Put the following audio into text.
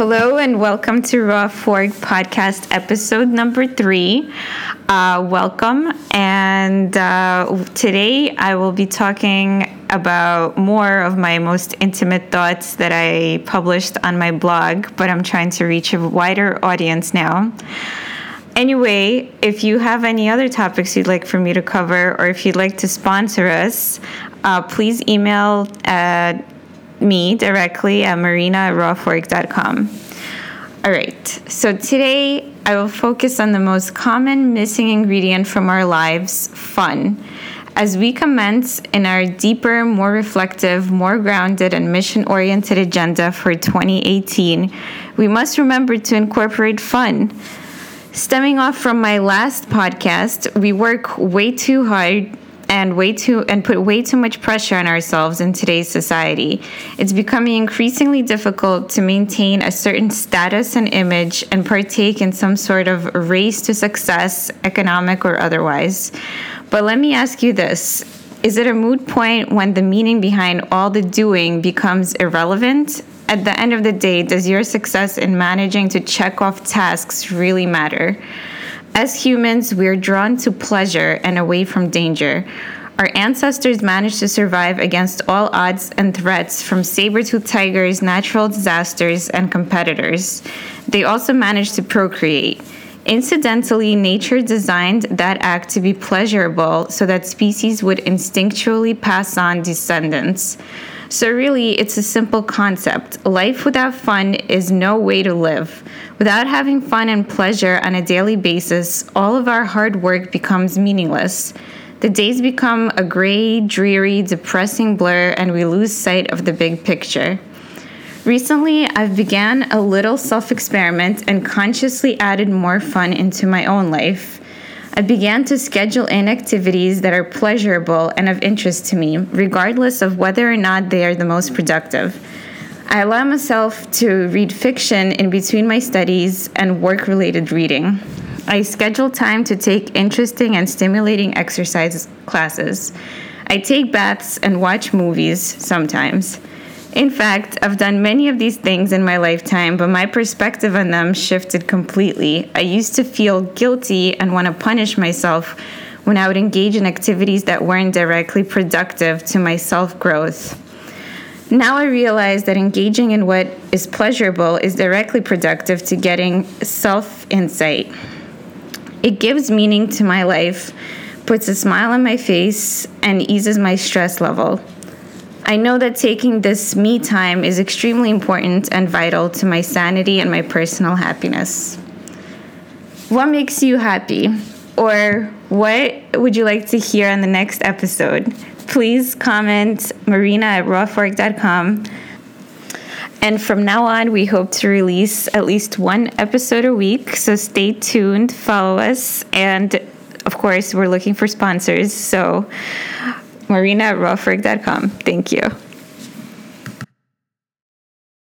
Hello and welcome to Raw Fork Podcast episode number three. Uh, welcome. And uh, today I will be talking about more of my most intimate thoughts that I published on my blog, but I'm trying to reach a wider audience now. Anyway, if you have any other topics you'd like for me to cover, or if you'd like to sponsor us, uh, please email at me directly at marina at. All right, so today I will focus on the most common missing ingredient from our lives fun. As we commence in our deeper, more reflective, more grounded, and mission oriented agenda for 2018, we must remember to incorporate fun. Stemming off from my last podcast, we work way too hard and way too and put way too much pressure on ourselves in today's society. It's becoming increasingly difficult to maintain a certain status and image and partake in some sort of race to success, economic or otherwise. But let me ask you this. Is it a moot point when the meaning behind all the doing becomes irrelevant? At the end of the day, does your success in managing to check off tasks really matter? As humans, we're drawn to pleasure and away from danger. Our ancestors managed to survive against all odds and threats from saber toothed tigers, natural disasters, and competitors. They also managed to procreate. Incidentally, nature designed that act to be pleasurable so that species would instinctually pass on descendants. So, really, it's a simple concept. Life without fun is no way to live. Without having fun and pleasure on a daily basis, all of our hard work becomes meaningless. The days become a gray, dreary, depressing blur, and we lose sight of the big picture. Recently, I've began a little self-experiment and consciously added more fun into my own life. I began to schedule in activities that are pleasurable and of interest to me, regardless of whether or not they are the most productive. I allow myself to read fiction in between my studies and work related reading. I schedule time to take interesting and stimulating exercise classes. I take baths and watch movies sometimes. In fact, I've done many of these things in my lifetime, but my perspective on them shifted completely. I used to feel guilty and want to punish myself when I would engage in activities that weren't directly productive to my self growth. Now I realize that engaging in what is pleasurable is directly productive to getting self insight. It gives meaning to my life, puts a smile on my face, and eases my stress level. I know that taking this me time is extremely important and vital to my sanity and my personal happiness. What makes you happy? Or what would you like to hear on the next episode? Please comment marina at rawfork.com. And from now on, we hope to release at least one episode a week. So stay tuned, follow us, and of course, we're looking for sponsors. So marina at rawfork.com. Thank you.